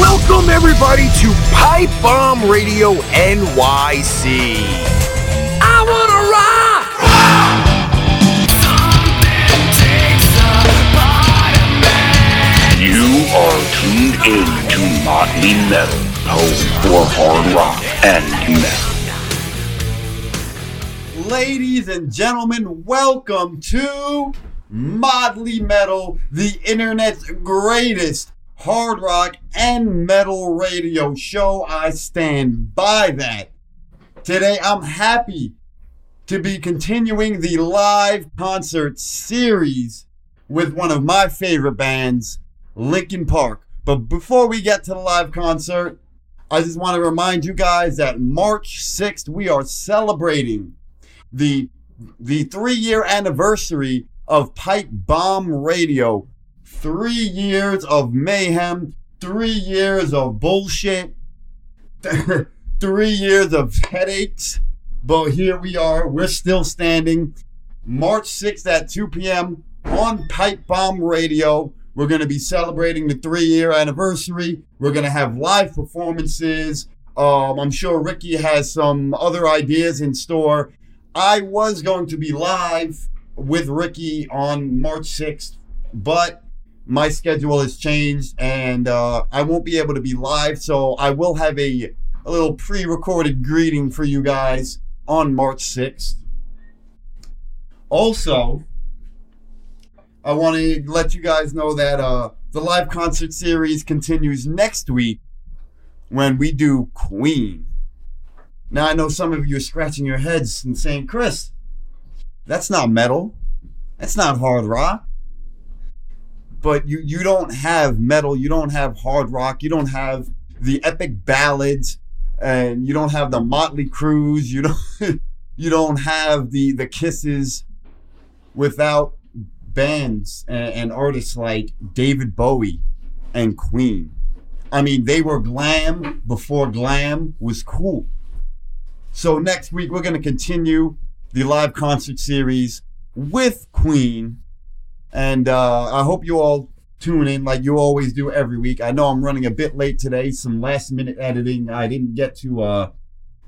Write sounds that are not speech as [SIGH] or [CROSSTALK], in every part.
Welcome everybody to Pipe Bomb Radio NYC. I wanna rock! You are tuned in to Motley Metal, home for hard rock and metal. Ladies and gentlemen, welcome to Motley Metal, the internet's greatest hard rock and metal radio show. I stand by that. Today, I'm happy to be continuing the live concert series with one of my favorite bands, Linkin Park. But before we get to the live concert, I just want to remind you guys that March 6th, we are celebrating the the three year anniversary of Pipe Bomb Radio. Three years of mayhem, three years of bullshit, [LAUGHS] three years of headaches. But here we are, we're still standing. March 6th at 2 p.m. on Pipe Bomb Radio. We're going to be celebrating the three year anniversary. We're going to have live performances. Um, I'm sure Ricky has some other ideas in store. I was going to be live with Ricky on March 6th, but my schedule has changed and uh, I won't be able to be live. So I will have a, a little pre recorded greeting for you guys on March 6th. Also, I want to let you guys know that uh, the live concert series continues next week when we do Queen. Now, I know some of you are scratching your heads and saying, Chris, that's not metal. That's not hard rock. But you, you don't have metal, you don't have hard rock, you don't have the epic ballads, and you don't have the Motley Crues, you don't [LAUGHS] you don't have the the kisses without bands and, and artists like David Bowie and Queen. I mean, they were glam before glam was cool. So next week we're going to continue the live concert series with Queen, and uh, I hope you all tune in like you always do every week. I know I'm running a bit late today, some last minute editing. I didn't get to uh,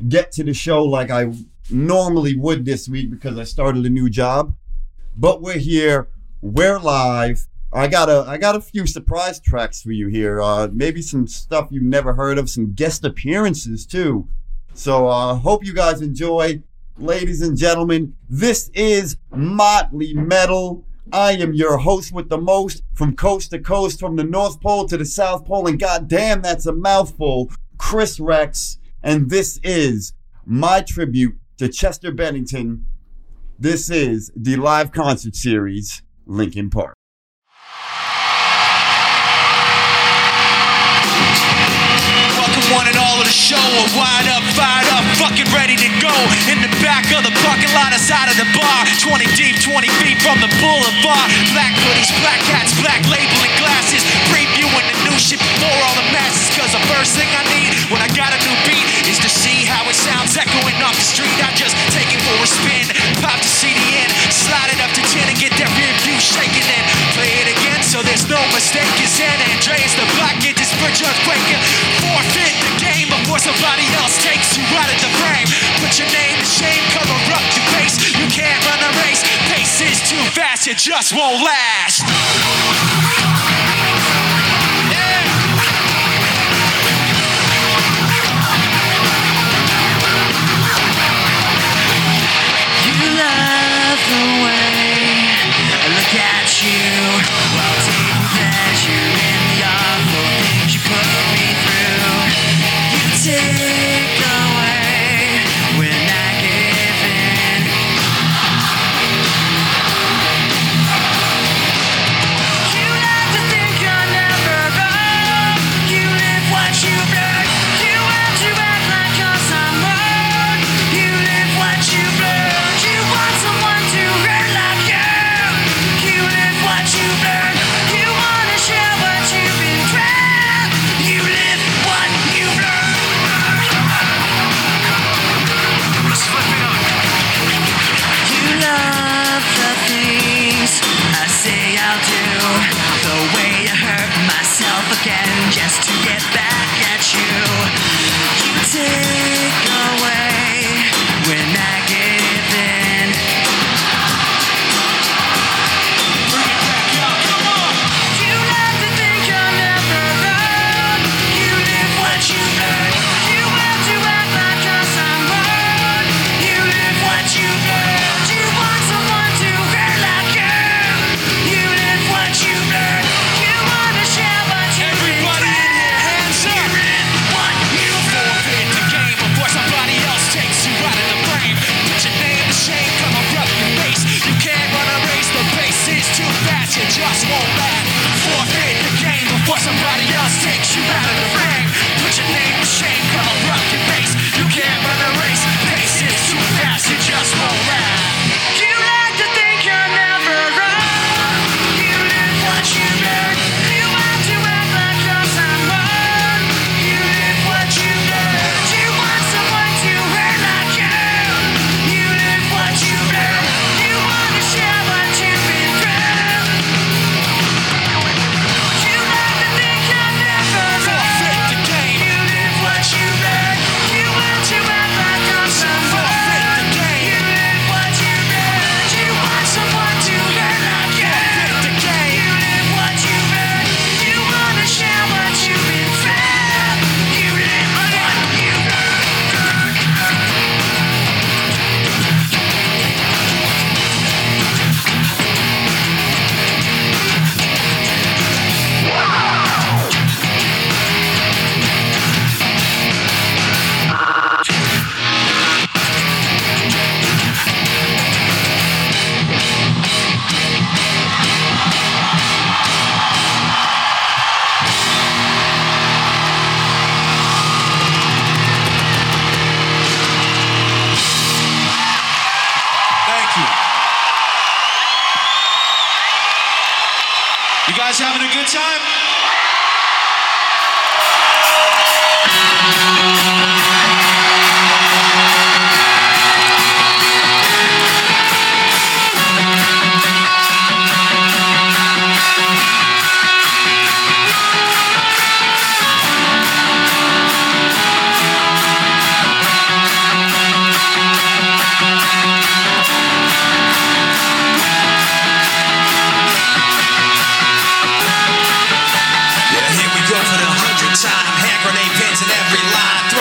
get to the show like I normally would this week because I started a new job, but we're here, we're live. I got a I got a few surprise tracks for you here. Uh, maybe some stuff you've never heard of, some guest appearances too. So uh hope you guys enjoy. Ladies and gentlemen, this is Motley Metal. I am your host with the most from coast to coast, from the North Pole to the South Pole, and goddamn, that's a mouthful. Chris Rex, and this is my tribute to Chester Bennington. This is the live concert series, Linkin Park. One and all to the show. We're wide up, fired up, fucking ready to go. In the back of the parking lot, outside of the bar. 20 deep, 20 feet from the boulevard. Black hoodies, black hats, black labeling glasses. Previewing the new shit before all the masses. Cause the first thing I need when I got a new beat is to see how it sounds echoing off the street. I just take it for a spin, pop the CD in, slide it up to 10 and get that rear view shaking in. Play it again so there's no mistake. It's San Andreas, the block, get this bridge earthquaking. Forfeit the game before somebody else takes you out of the frame. Put your name to shame, cover up your face. You can't run a race. Pace is too fast, it just won't last. You the way take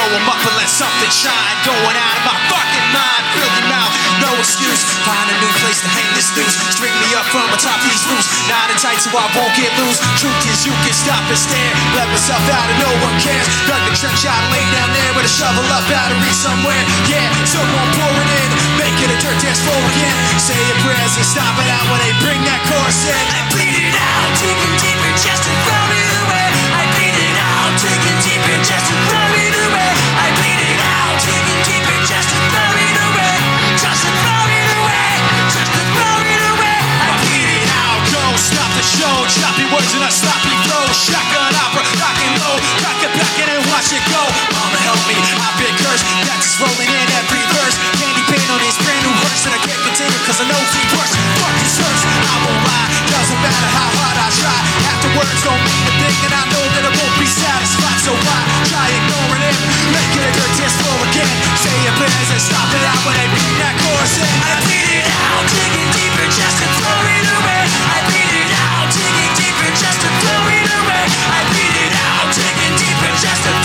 line. Throw 'em up and let something shine. Going out of my fucking mind. Fill your mouth, no excuse. Find a new place to hang this noose. String me up from atop these roofs. Knot it tight so I won't get loose. Truth is, you can stop and stare. Let myself out and no one cares. Dug the trench out lay down there with a shovel up battery somewhere. Yeah, someone pour it in. Make it a dirt dance floor again. Say your prayers and stop it out when they bring that chorus in. I bleed it out, digging deeper just to throw it away. I bleed it out, digging deeper just to throw it away. I bleed it out, digging deeper the. Choppy words and a sloppy flow. Shotgun opera, rock and roll. Rock it back in and watch it go. Mama help me, I've been cursed. That's rolling in every verse. Candy paint on these brand new hearts that I can't continue cause I know it's worse. Fuck these hurts, I won't lie. Doesn't matter how hard I try. Words don't mean a thing and I know that I won't be satisfied. So why try ignoring it? Make it a dirt dance floor again. Say your prayers and stop it out when they beat that chorus in. I bleed it out, digging deeper just to throw it away. I bleed it out, digging deeper just throw it away. I bleed it out, digging deeper just to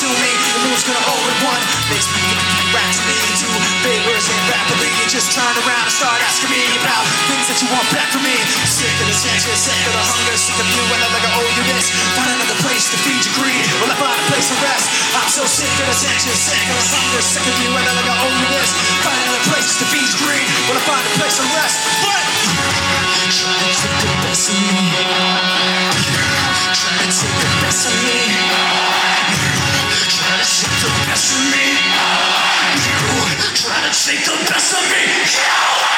to the moon, assuming the gonna hold it one. Makes me think back to me two favors and rapidly. Just turn around and start asking me about things that you want back from me. Sick of the tension, sick of the hunger, sick of you, and I like I owe you this. Find another place to feed your greed. Will I find a place to rest. I'm so sick of attention, sick of the hunger, sick of you and like I owe you this. Find another place to be green when I find a place to rest. But try to take the best of me. Try to take the best of me. The best of me. You try to take the best of me.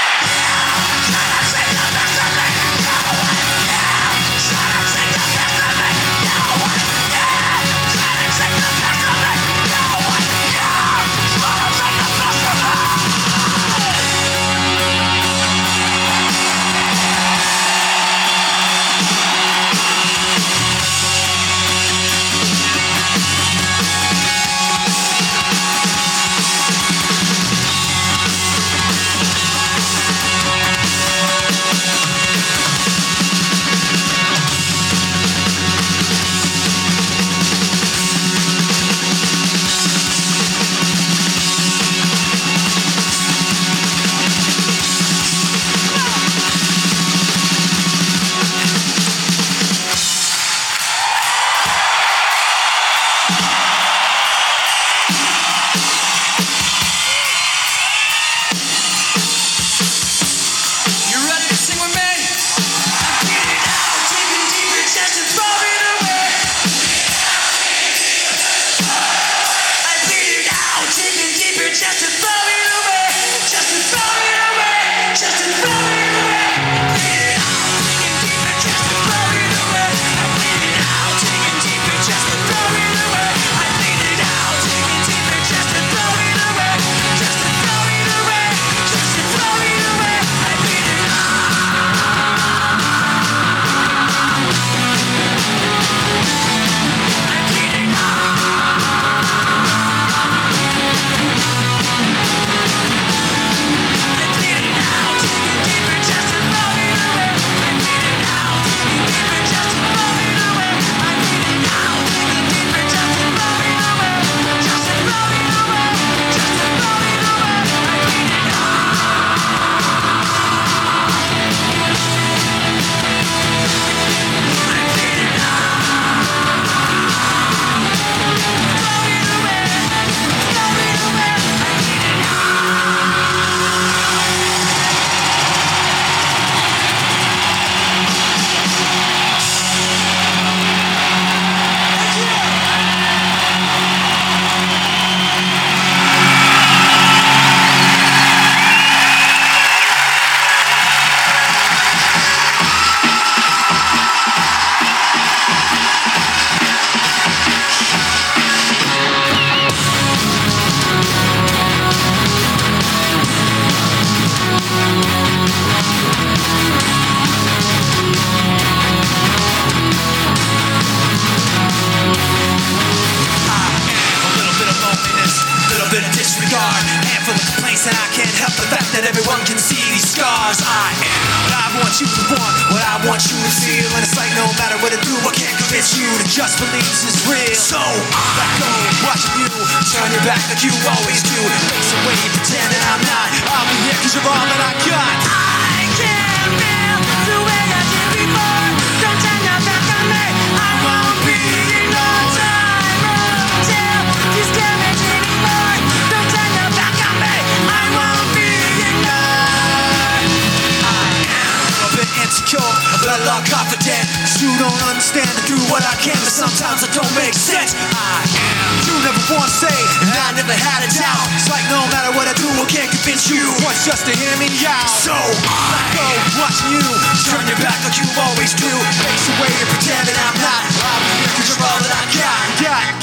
You want, what I want you to feel, and it's like no matter what I do, I can't convince you to just believe this is real. So I go, watching you turn your back like you always do, face away, pretend that I'm not. I'll be here 'cause you're all that I got. Insecure, but confident. 'Cause you don't understand I do what I can, but sometimes it don't make sense. I am. You never to say, and I never had a doubt. It's like no matter what I do, I can't convince you once just to hear me out. So I go, watching you turn your back like you always do. Face away and pretend that I'm not. Be here 'cause you're all that I got, got.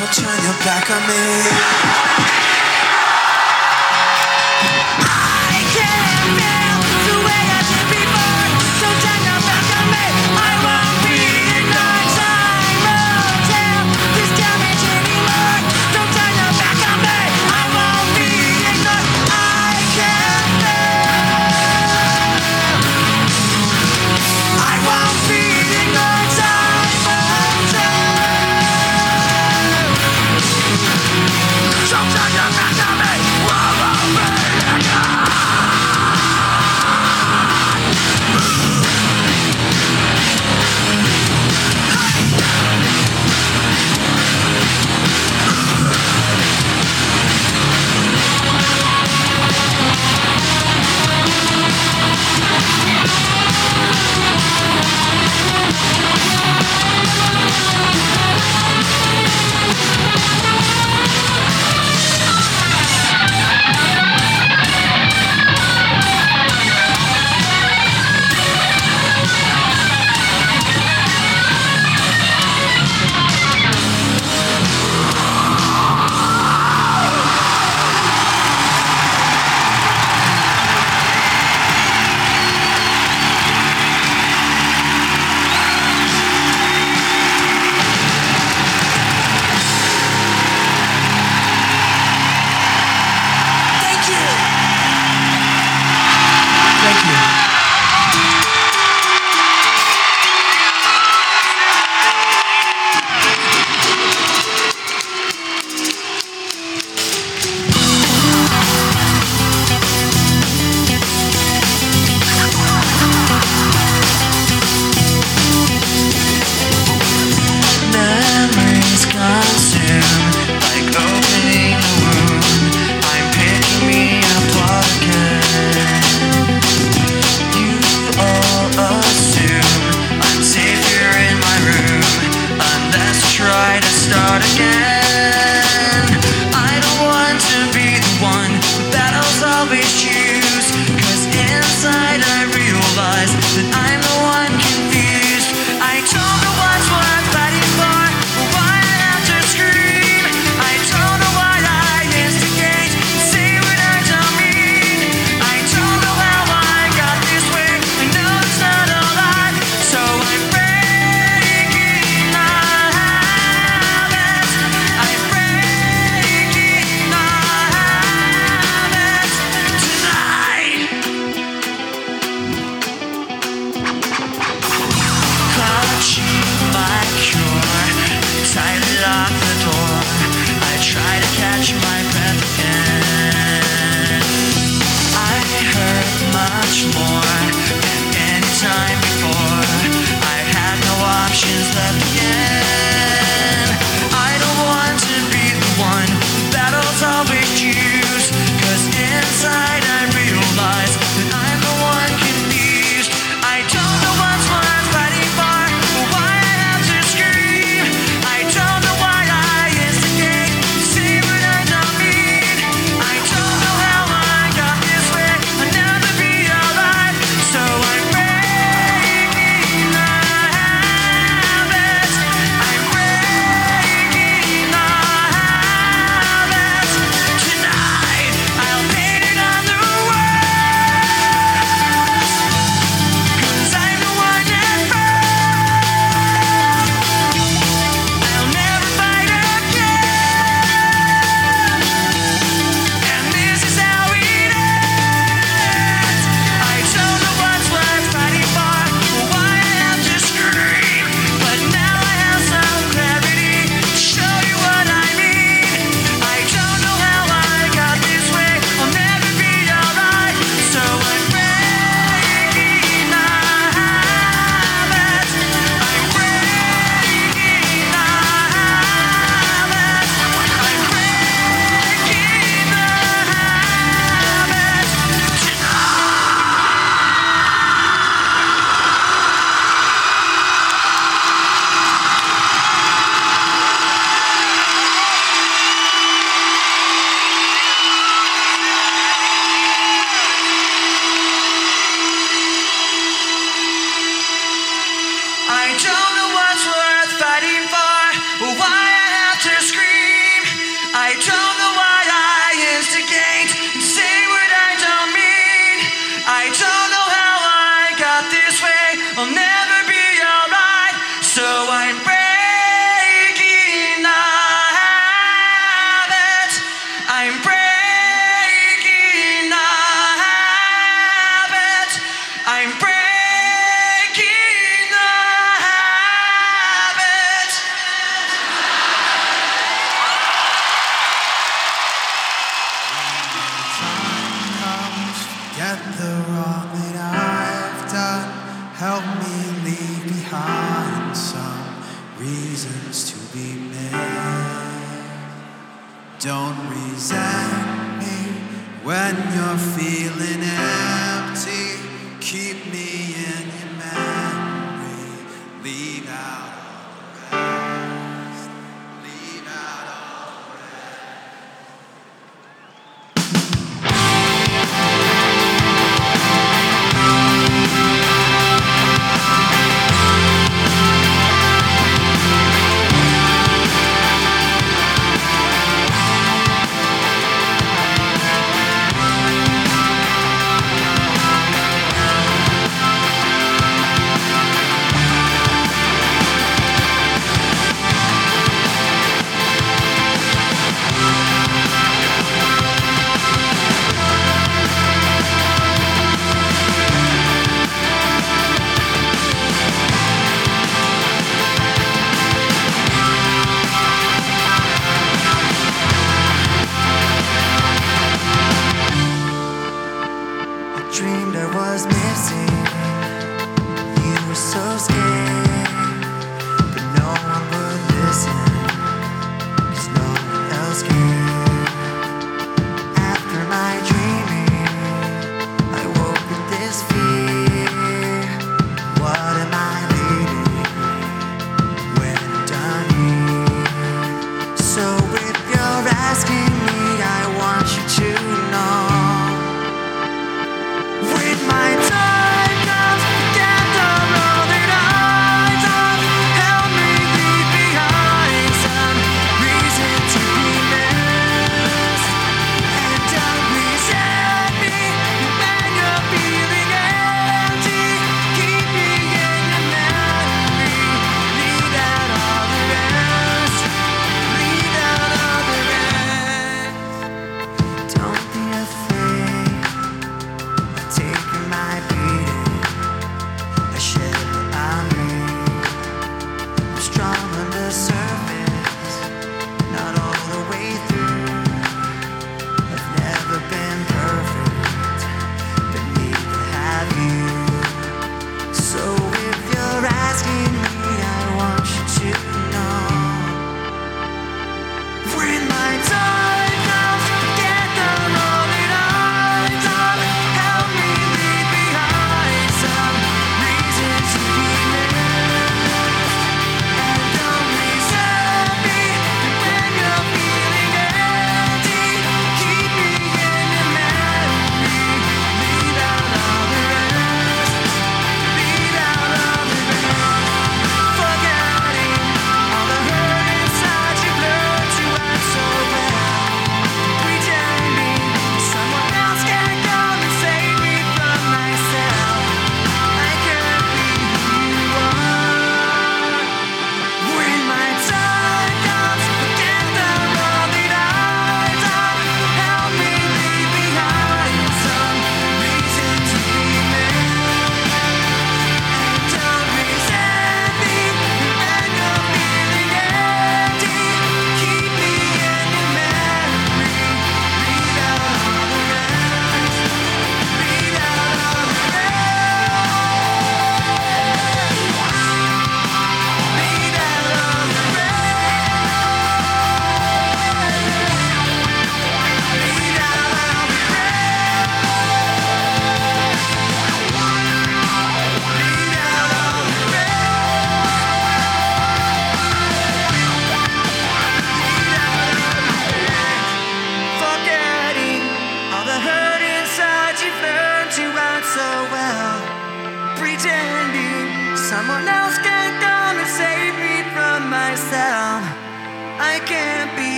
Don't turn your back on me.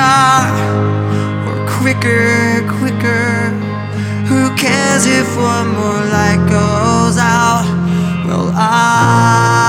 shot or quicker, quicker. Who cares if one more light goes out? Well, I.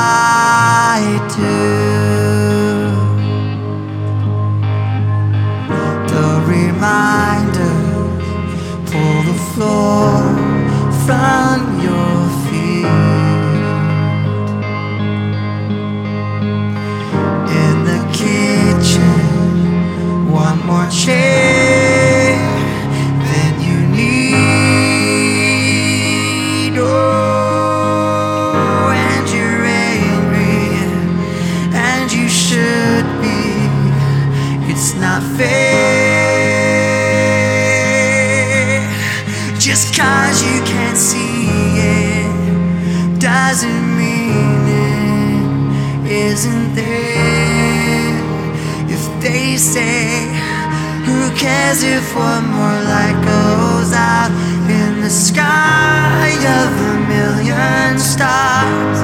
cares if one more light goes out in the sky of a million stars?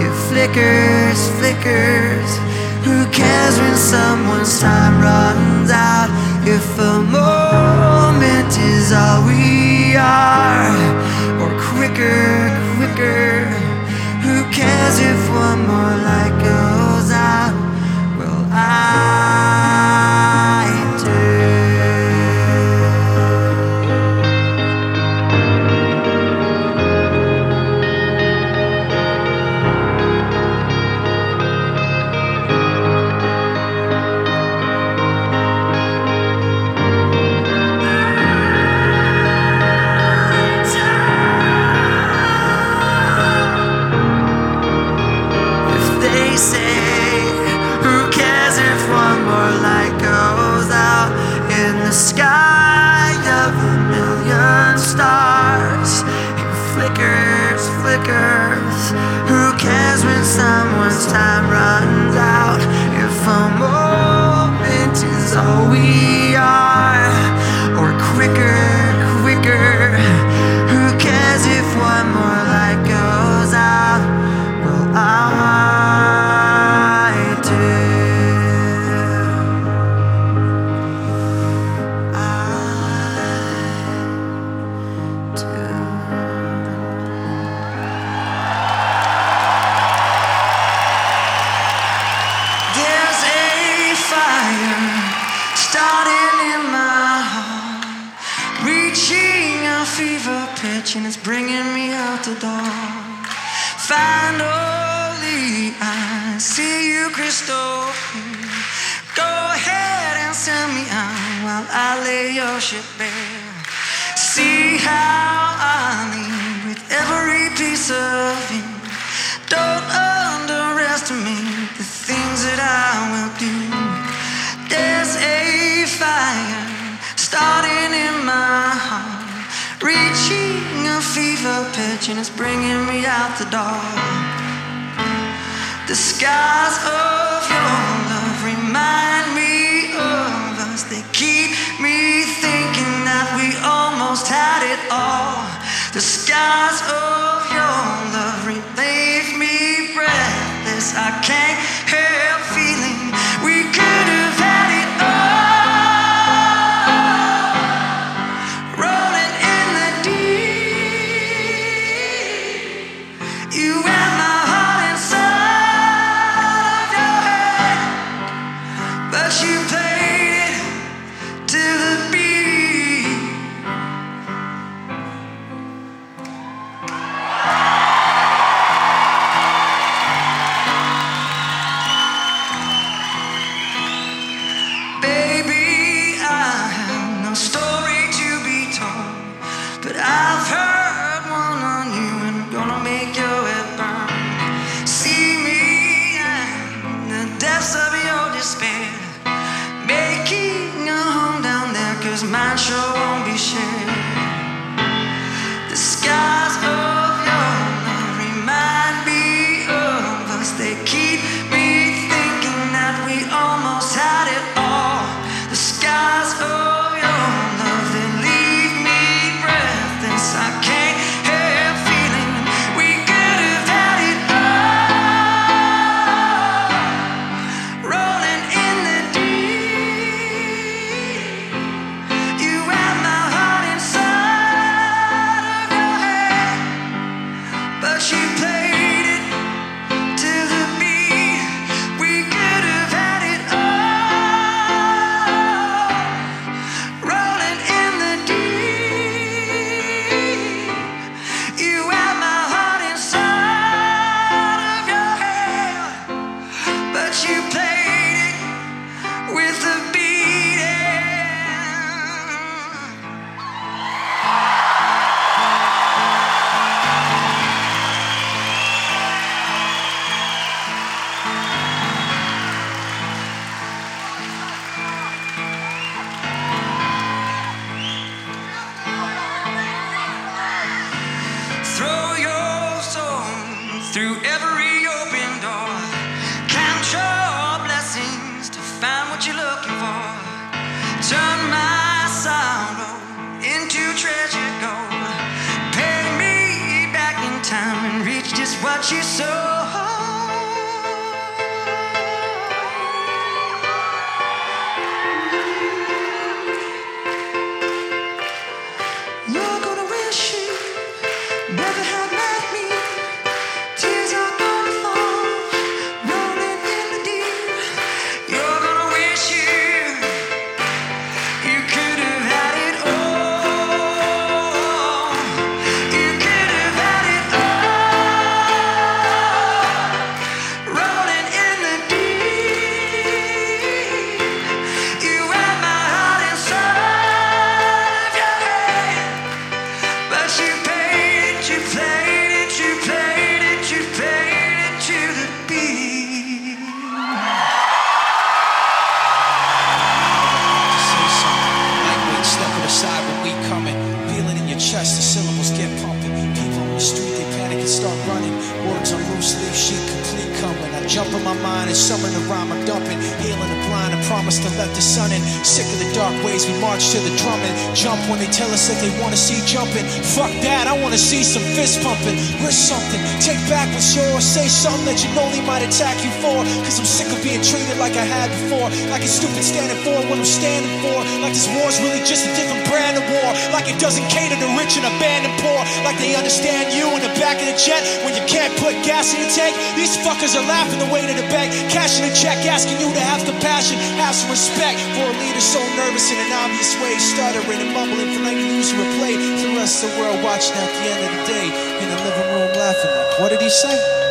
It flickers, flickers. Who cares when someone's time runs out? If a moment is all we are, or quicker, quicker. Who cares if one more light goes out? Well, I. Cause I'm sick of being treated like I had before. Like it's stupid standing for what I'm standing for. Like this war's really just a different brand of war. Like it doesn't cater to rich and abandoned poor. Like they understand you in the back of the jet when you can't put gas in the tank. These fuckers are laughing the way to the bank. Cashing a check, asking you to have compassion. Have some respect for a leader so nervous in an obvious way. Stuttering and mumbling for like loser play. The rest of the world watching at the end of the day. In the living room laughing like, what did he say?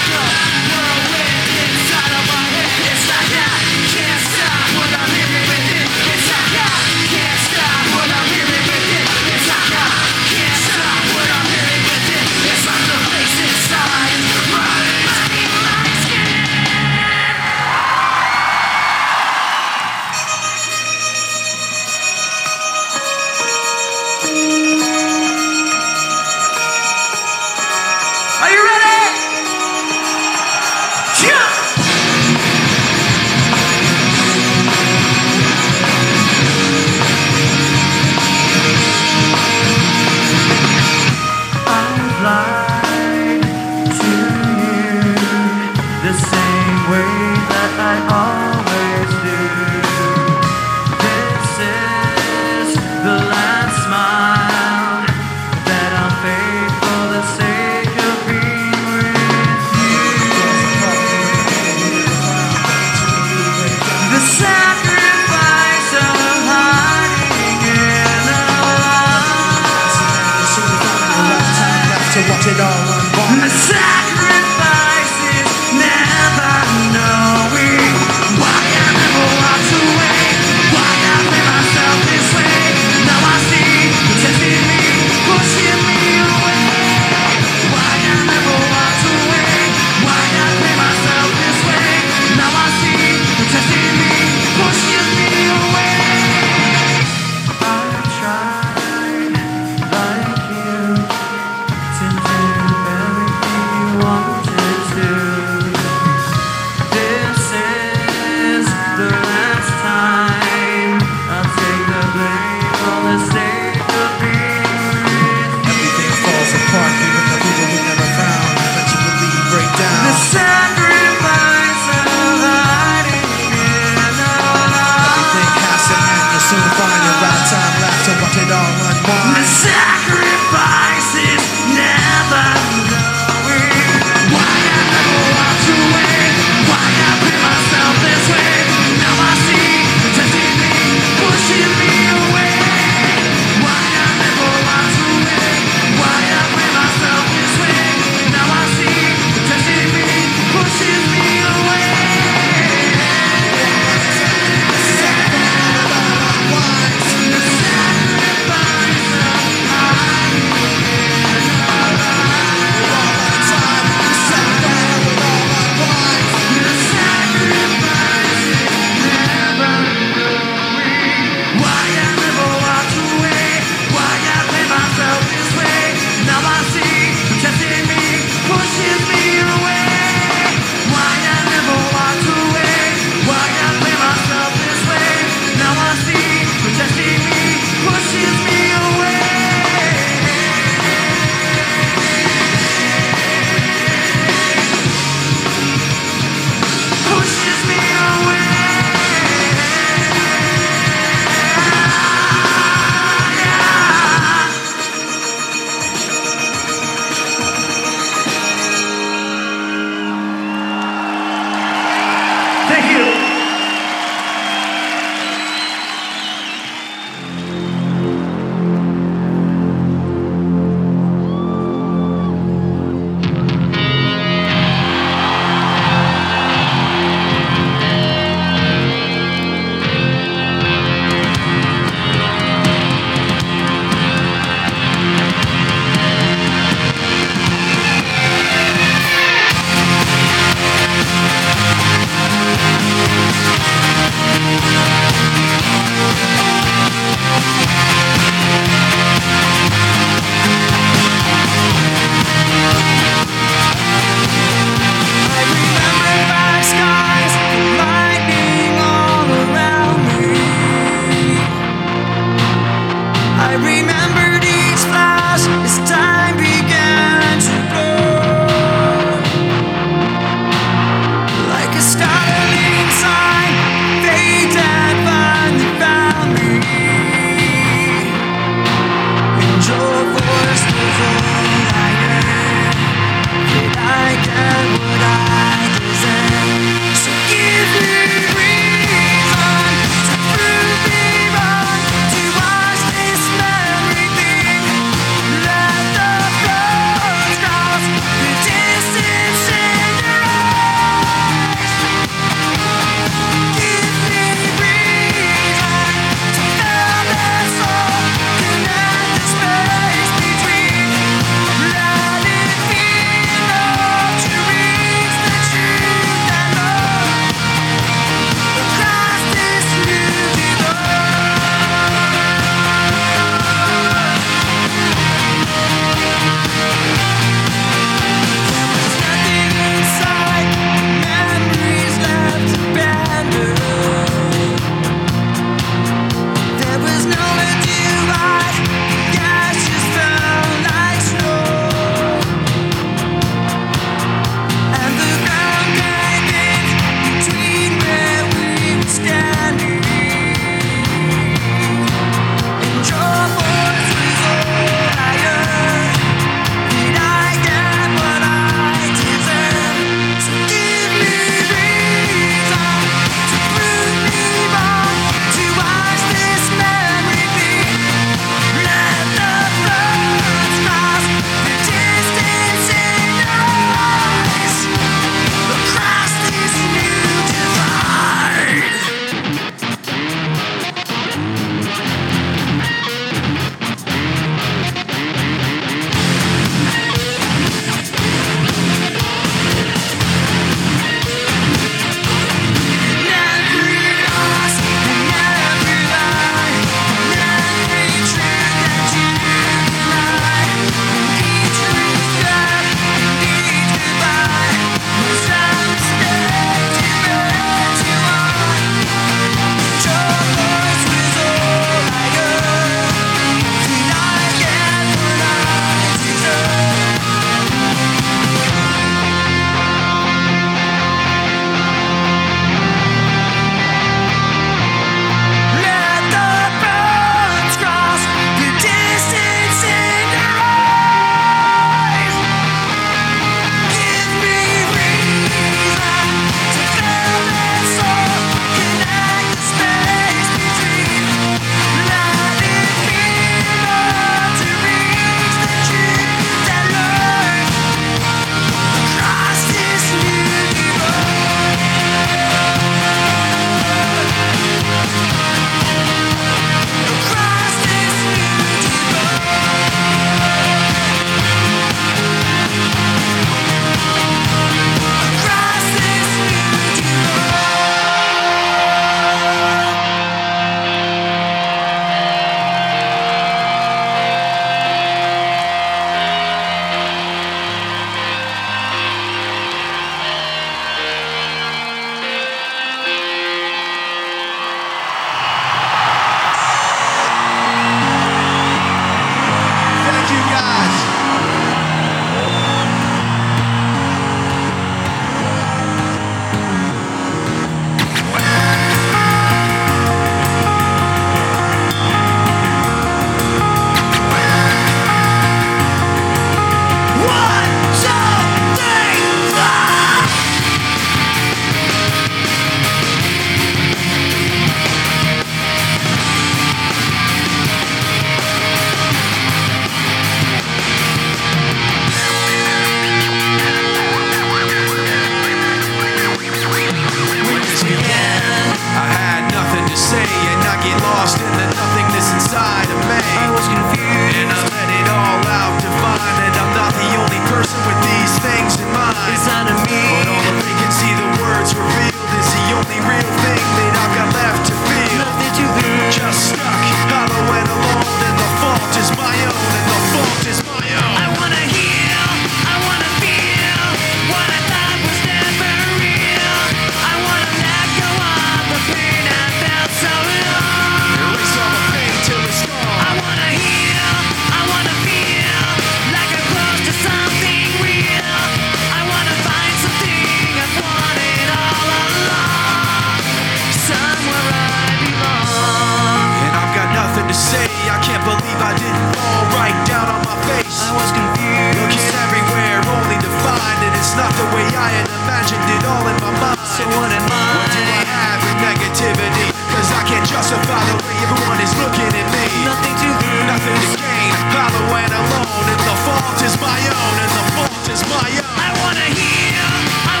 I didn't fall right down on my face. I was confused. Looking everywhere, only to find that it's not the way I had imagined it all in my mind. So what am I? What do I have in negativity? Cause I can't justify the way everyone is looking at me. Nothing to lose, nothing to gain. Hollow and alone, and the fault is my own, and the fault is my own. I wanna heal. I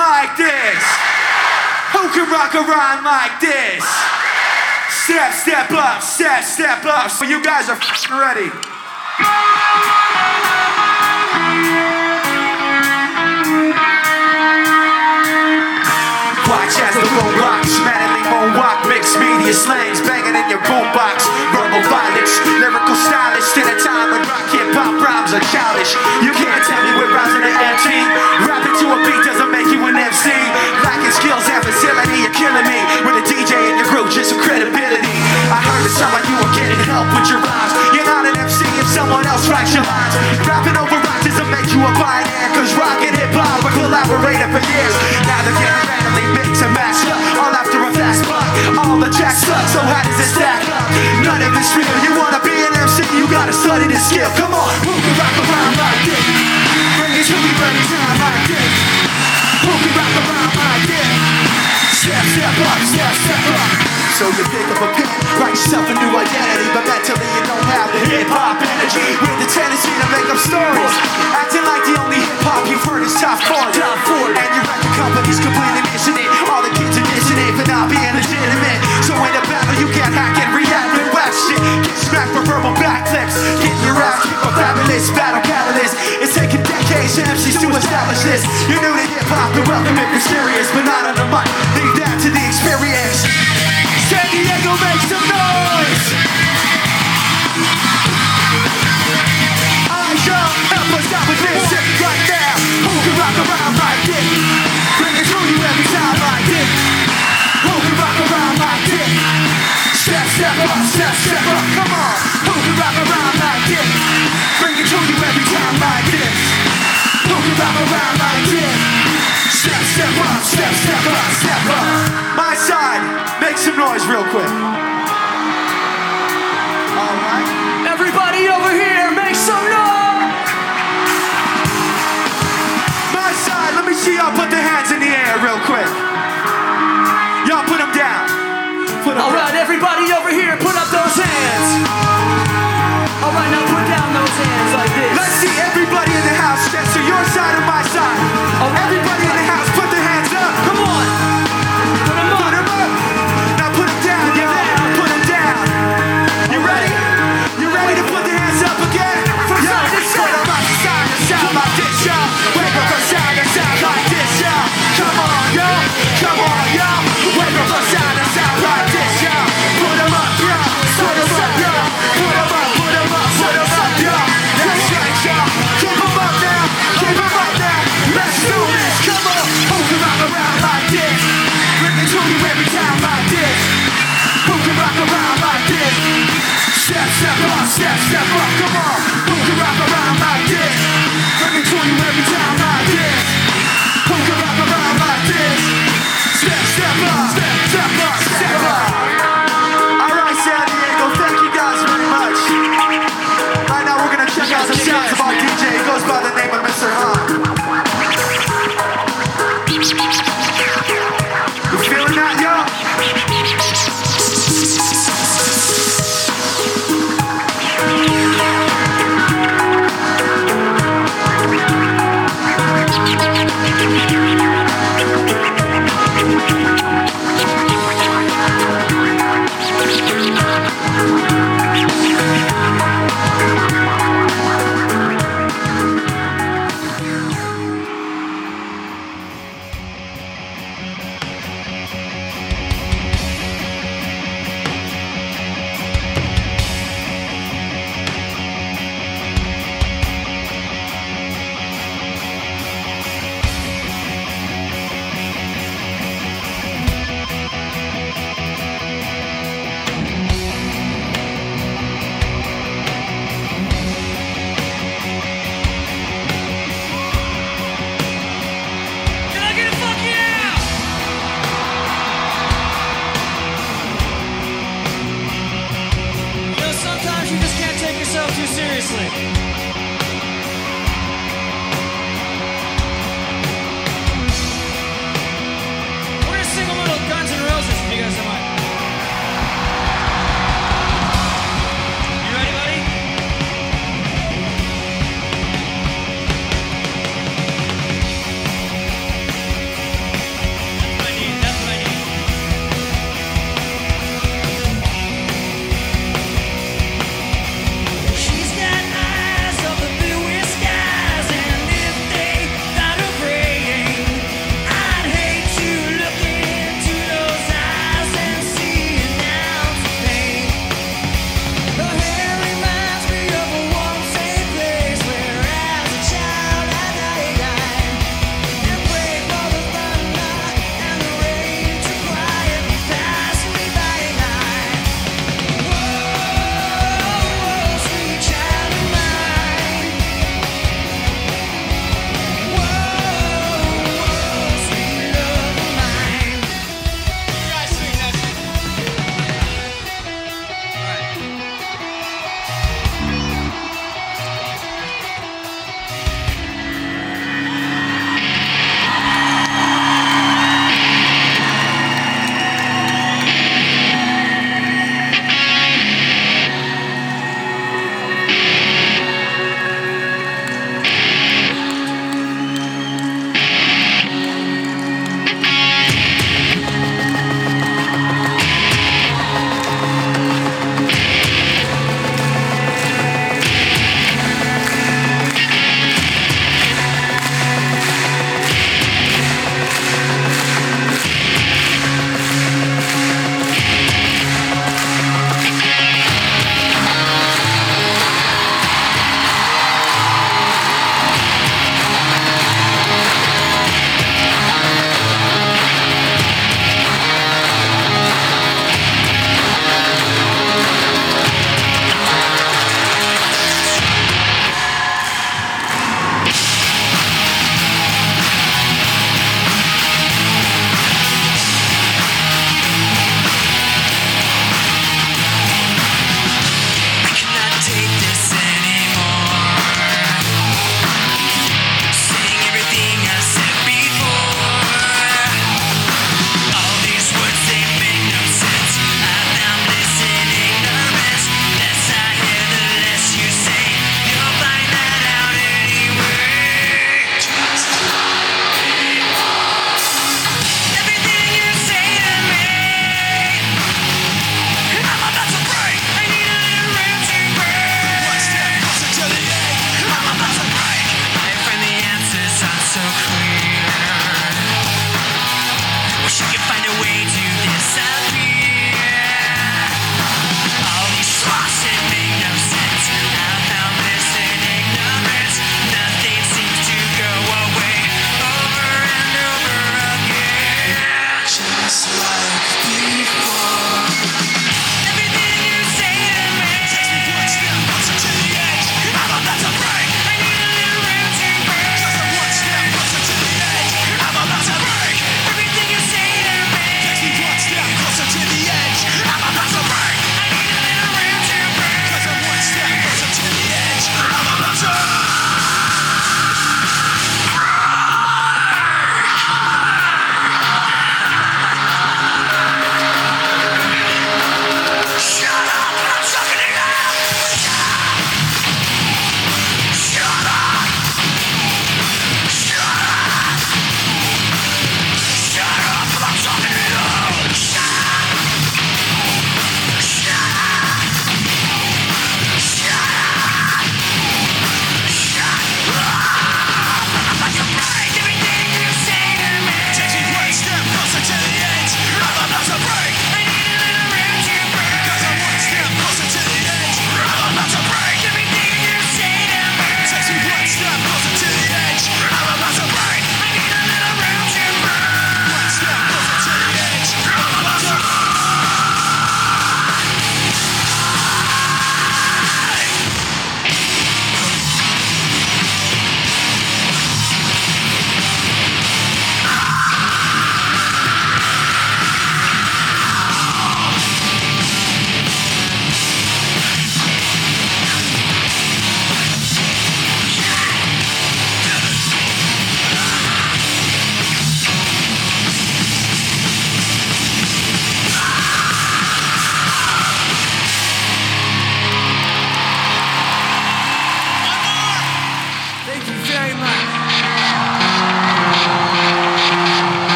like this. Who can rock a rhyme like this? Step, step up, step, step up. So you guys are ready. Watch as the road rocks, madly moan walk, mixed media slangs banging in your boombox. Verbal violence, lyrical stylist in a time when rock hip hop rhymes are childish. You lines. Rapping over rock doesn't make you a pioneer. Cause rock and hip hop are collaborated for years. Now they're getting randomly mixed and matched up. All after a fast buck. All the tracks suck, so how does it stack up? None of it's real. You wanna be an MC, you gotta study the skill. Come on, who can rock around like this? Bring it to me every time like this. Who can rock around like this? Step, step up, step, step up. So you pick up a pen, write yourself a new identity, but mentally you don't have the hip hop energy. With the tendency to make up stories, acting like the only hip hop you've heard is top 40. And your record company's completely missing it. All the kids are dissing it for not being legitimate. So in a battle you can't hack and react and whack shit. Get smacked for verbal backflips. Get your ass kicked for fabulous battle catalyst. It's taken decades for MCs to establish this. You're new to hip hop, you're welcome if you're serious, but not on the mic. Leave that to the experience. Diego, make some noise! Help us out with this right now. Who can rock around like this? Bring it you every time. Who can rock around like this? Step, step up, step, step up, come on. Who can rock around like this? Bring it to you every time. Who can rock around like this? Step, step up, step, step up, step up. My side, make some noise real quick. All right. Everybody over here, make some noise! My side, let me see y'all put the hands in the air real quick.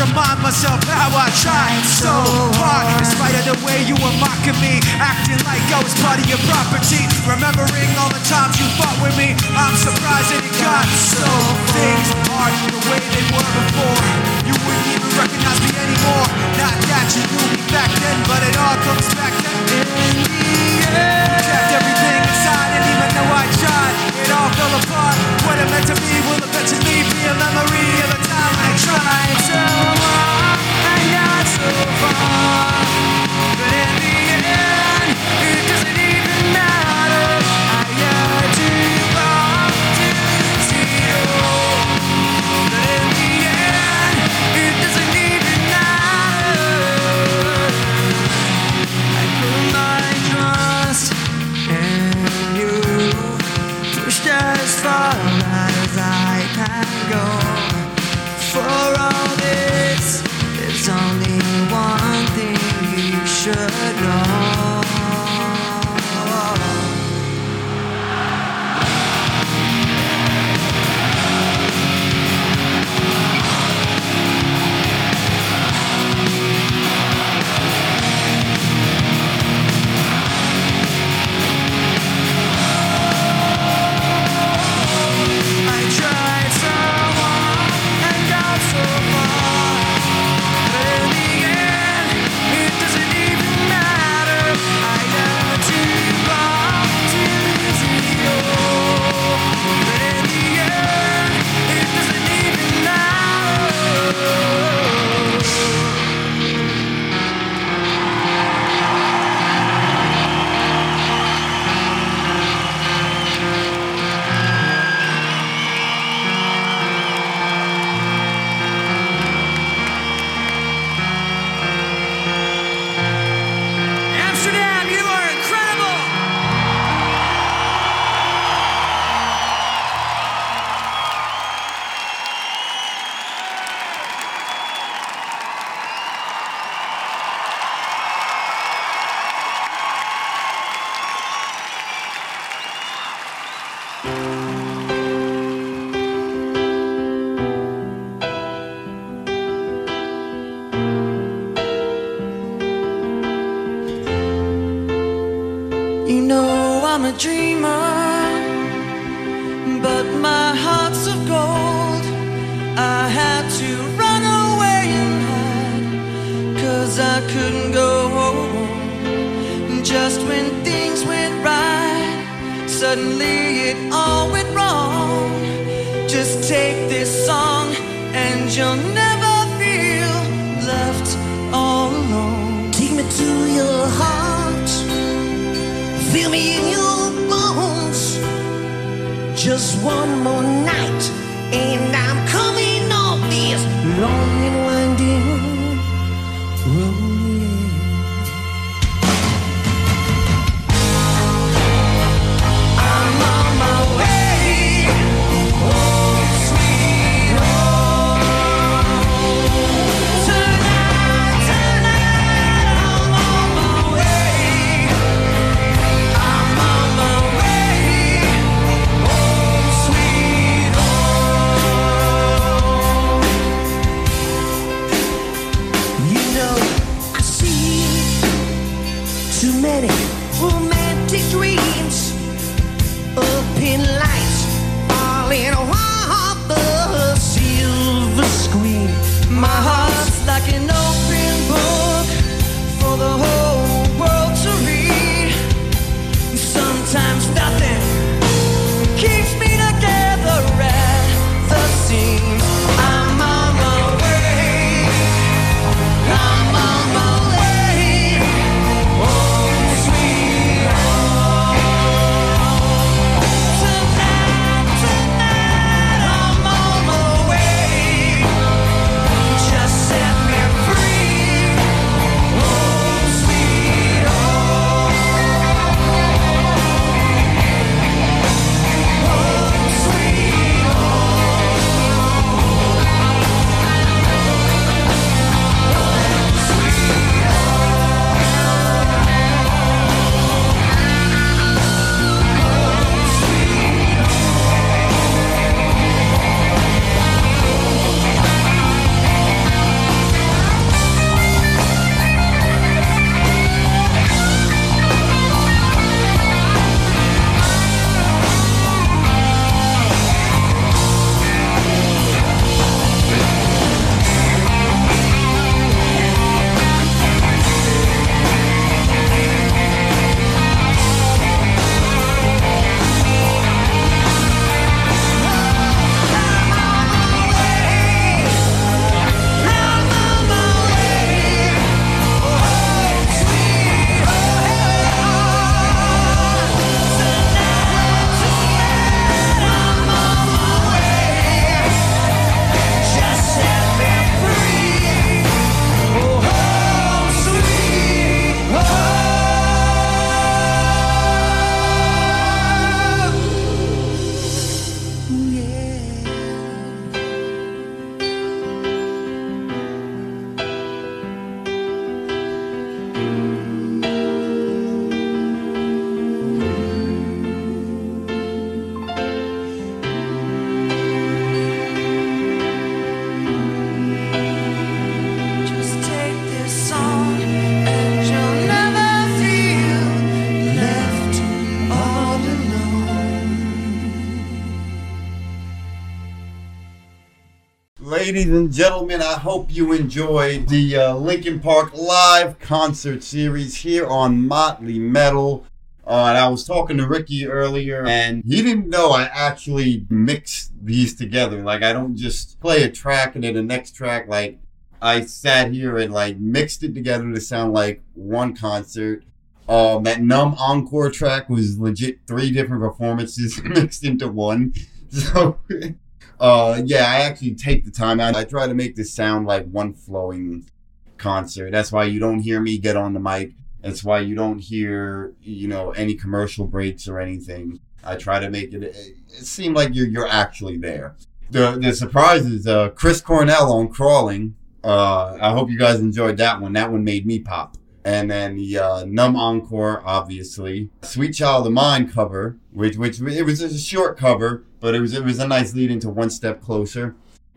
remind myself how I tried so hard. In spite of the way you were mocking me, acting like I was part of your property. Remembering all the times you fought with me, I'm surprised that it got so. Things are the way they were before. You wouldn't even recognize me anymore. Not that you knew me back then, but it all comes back to in the end. Kept everything inside, and even though I tried, it all fell apart. What it meant to me will eventually be a memory try to Ladies and gentlemen, I hope you enjoyed the uh, Linkin Park live concert series here on Motley Metal. Uh, and I was talking to Ricky earlier, and he didn't know I actually mix these together. Like, I don't just play a track and then the next track. Like, I sat here and like mixed it together to sound like one concert. Um, that Numb Encore track was legit three different performances [LAUGHS] mixed into one. [LAUGHS] So, uh, yeah, I actually take the time out. I try to make this sound like one flowing concert. That's why you don't hear me get on the mic. That's why you don't hear, you know, any commercial breaks or anything. I try to make it, it seem like you're you're actually there. The the surprise is uh, Chris Cornell on Crawling. Uh, I hope you guys enjoyed that one. That one made me pop. And then the uh, Numb Encore, obviously. Sweet Child of Mine cover, which which it was a short cover, but it was it was a nice lead into One Step Closer.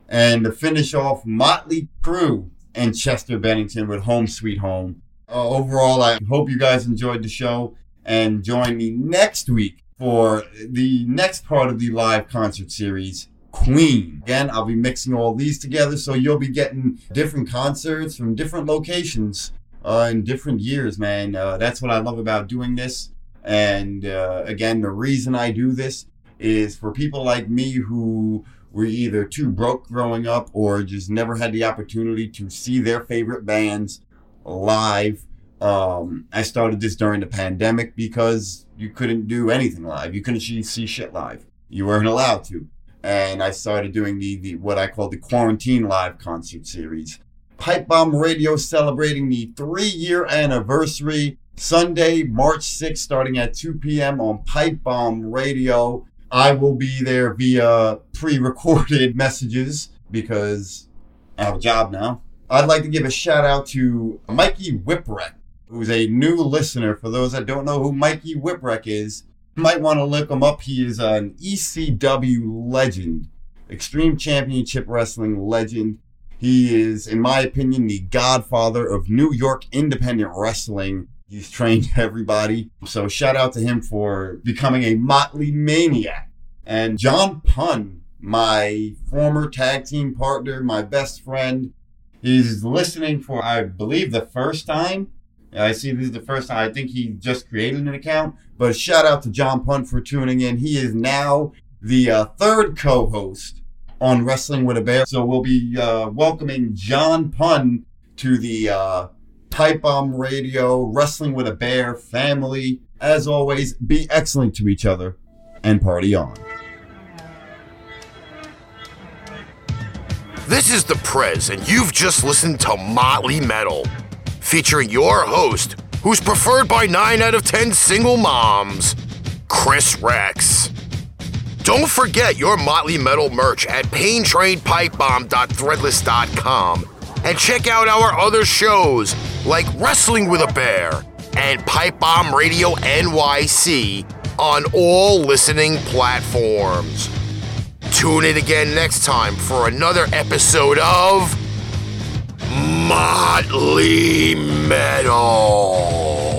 And to finish off, Motley Crue and Chester Bennington with Home Sweet Home. Uh, overall, I hope you guys enjoyed the show and join me next week for the next part of the live concert series, Queen. Again, I'll be mixing all these together, so you'll be getting different concerts from different locations uh, in different years, man. Uh, that's what I love about doing this. And uh, again, the reason I do this is for people like me who were either too broke growing up or just never had the opportunity to see their favorite bands live. Um, I started this during the pandemic because you couldn't do anything live. You couldn't see, shit live. You weren't allowed to. And I started doing the, the what I call the quarantine live concert series. Pipe Bomb Radio celebrating the three year anniversary Sunday, March 6th, starting at 2 p.m. on Pipe Bomb Radio. I will be there via pre recorded [LAUGHS] messages because I have a job now. I'd like to give a shout out to Mikey Whipwreck, who's a new listener. For those that don't know who Mikey Whipwreck is, might want to look him up. He is an ECW legend, Extreme Championship Wrestling legend. He is, in my opinion, the godfather of New York independent wrestling. He's trained [LAUGHS] everybody. So shout out to him for becoming a motley maniac. And John Pun, my former tag team partner, my best friend, he's listening for, I believe, the first time. I see this is the first time. I think he just created an account. But shout out to John Pun for tuning in. He is now the uh, third co-host on Wrestling with a Bear. So we'll be uh, welcoming John Pun to the uh, Pipe Bomb Radio Wrestling with a Bear family. As always, be excellent to each other and party on. This is the Prez, and you've just listened to Motley Metal, featuring your host, who's preferred by 9 out of 10 single moms, Chris Rex. Don't forget your Motley Metal merch at paintrainpipebomb.threadless.com and check out our other shows like Wrestling with a Bear and Pipe Bomb Radio NYC on all listening platforms. Tune in again next time for another episode of Motley Metal.